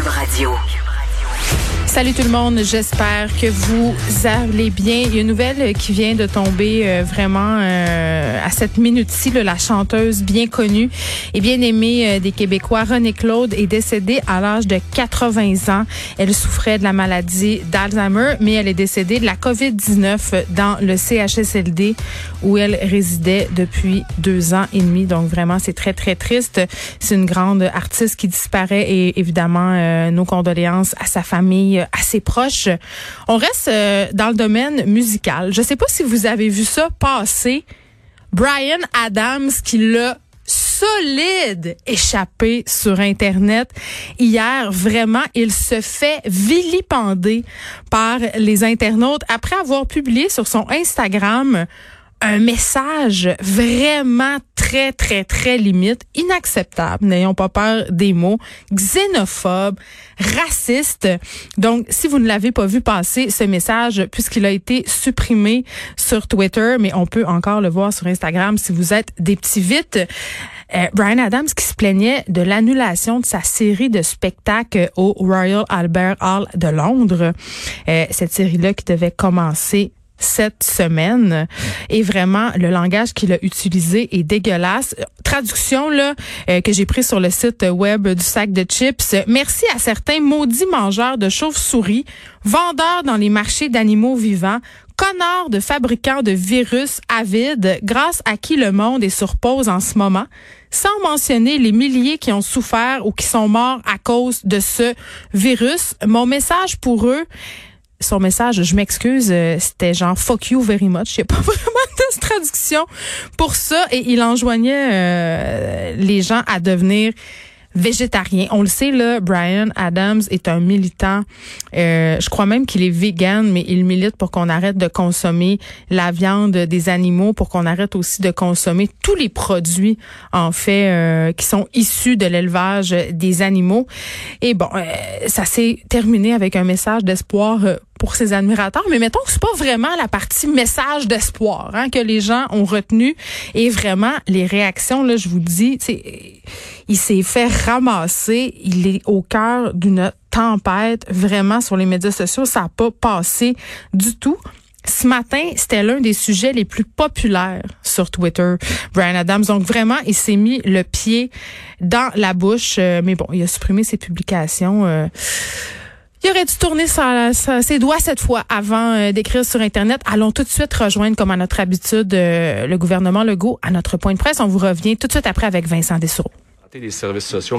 Radio. Salut tout le monde, j'espère que vous allez bien. Il y a une nouvelle qui vient de tomber euh, vraiment euh, à cette minute-ci. La chanteuse bien connue et bien aimée euh, des Québécois, René Claude, est décédée à l'âge de 80 ans. Elle souffrait de la maladie d'Alzheimer, mais elle est décédée de la COVID-19 dans le CHSLD où elle résidait depuis deux ans et demi. Donc vraiment, c'est très, très triste. C'est une grande artiste qui disparaît et évidemment, nos condoléances à sa famille assez proche. On reste euh, dans le domaine musical. Je sais pas si vous avez vu ça passer. Brian Adams qui l'a solide échappé sur Internet. Hier, vraiment, il se fait vilipender par les internautes après avoir publié sur son Instagram un message vraiment très, très, très limite, inacceptable, n'ayons pas peur des mots, xénophobe, raciste. Donc, si vous ne l'avez pas vu passer, ce message, puisqu'il a été supprimé sur Twitter, mais on peut encore le voir sur Instagram si vous êtes des petits vites. Euh, Brian Adams qui se plaignait de l'annulation de sa série de spectacles au Royal Albert Hall de Londres. Euh, cette série-là qui devait commencer cette semaine. Et vraiment, le langage qu'il a utilisé est dégueulasse. Traduction là euh, que j'ai pris sur le site web du sac de chips. Merci à certains maudits mangeurs de chauves-souris, vendeurs dans les marchés d'animaux vivants, connards de fabricants de virus avides, grâce à qui le monde est sur pause en ce moment, sans mentionner les milliers qui ont souffert ou qui sont morts à cause de ce virus. Mon message pour eux, son message, je m'excuse, euh, c'était genre fuck you very much. Il n'y pas vraiment de traduction pour ça et il enjoignait euh, les gens à devenir végétarien. On le sait là, Brian Adams est un militant. Euh, je crois même qu'il est vegan, mais il milite pour qu'on arrête de consommer la viande des animaux, pour qu'on arrête aussi de consommer tous les produits en fait euh, qui sont issus de l'élevage des animaux. Et bon, euh, ça s'est terminé avec un message d'espoir pour ses admirateurs, mais mettons que c'est pas vraiment la partie message d'espoir hein, que les gens ont retenu et vraiment les réactions là, je vous dis, il s'est fait ramasser, il est au cœur d'une tempête vraiment sur les médias sociaux, ça n'a pas passé du tout. Ce matin, c'était l'un des sujets les plus populaires sur Twitter. Brian Adams, donc vraiment, il s'est mis le pied dans la bouche, euh, mais bon, il a supprimé ses publications. Euh, il aurait dû tourner ses doigts cette fois avant euh, d'écrire sur Internet. Allons tout de suite rejoindre, comme à notre habitude, le gouvernement Legault à notre point de presse. On vous revient tout de suite après avec Vincent Dessoureau. Des services sociaux.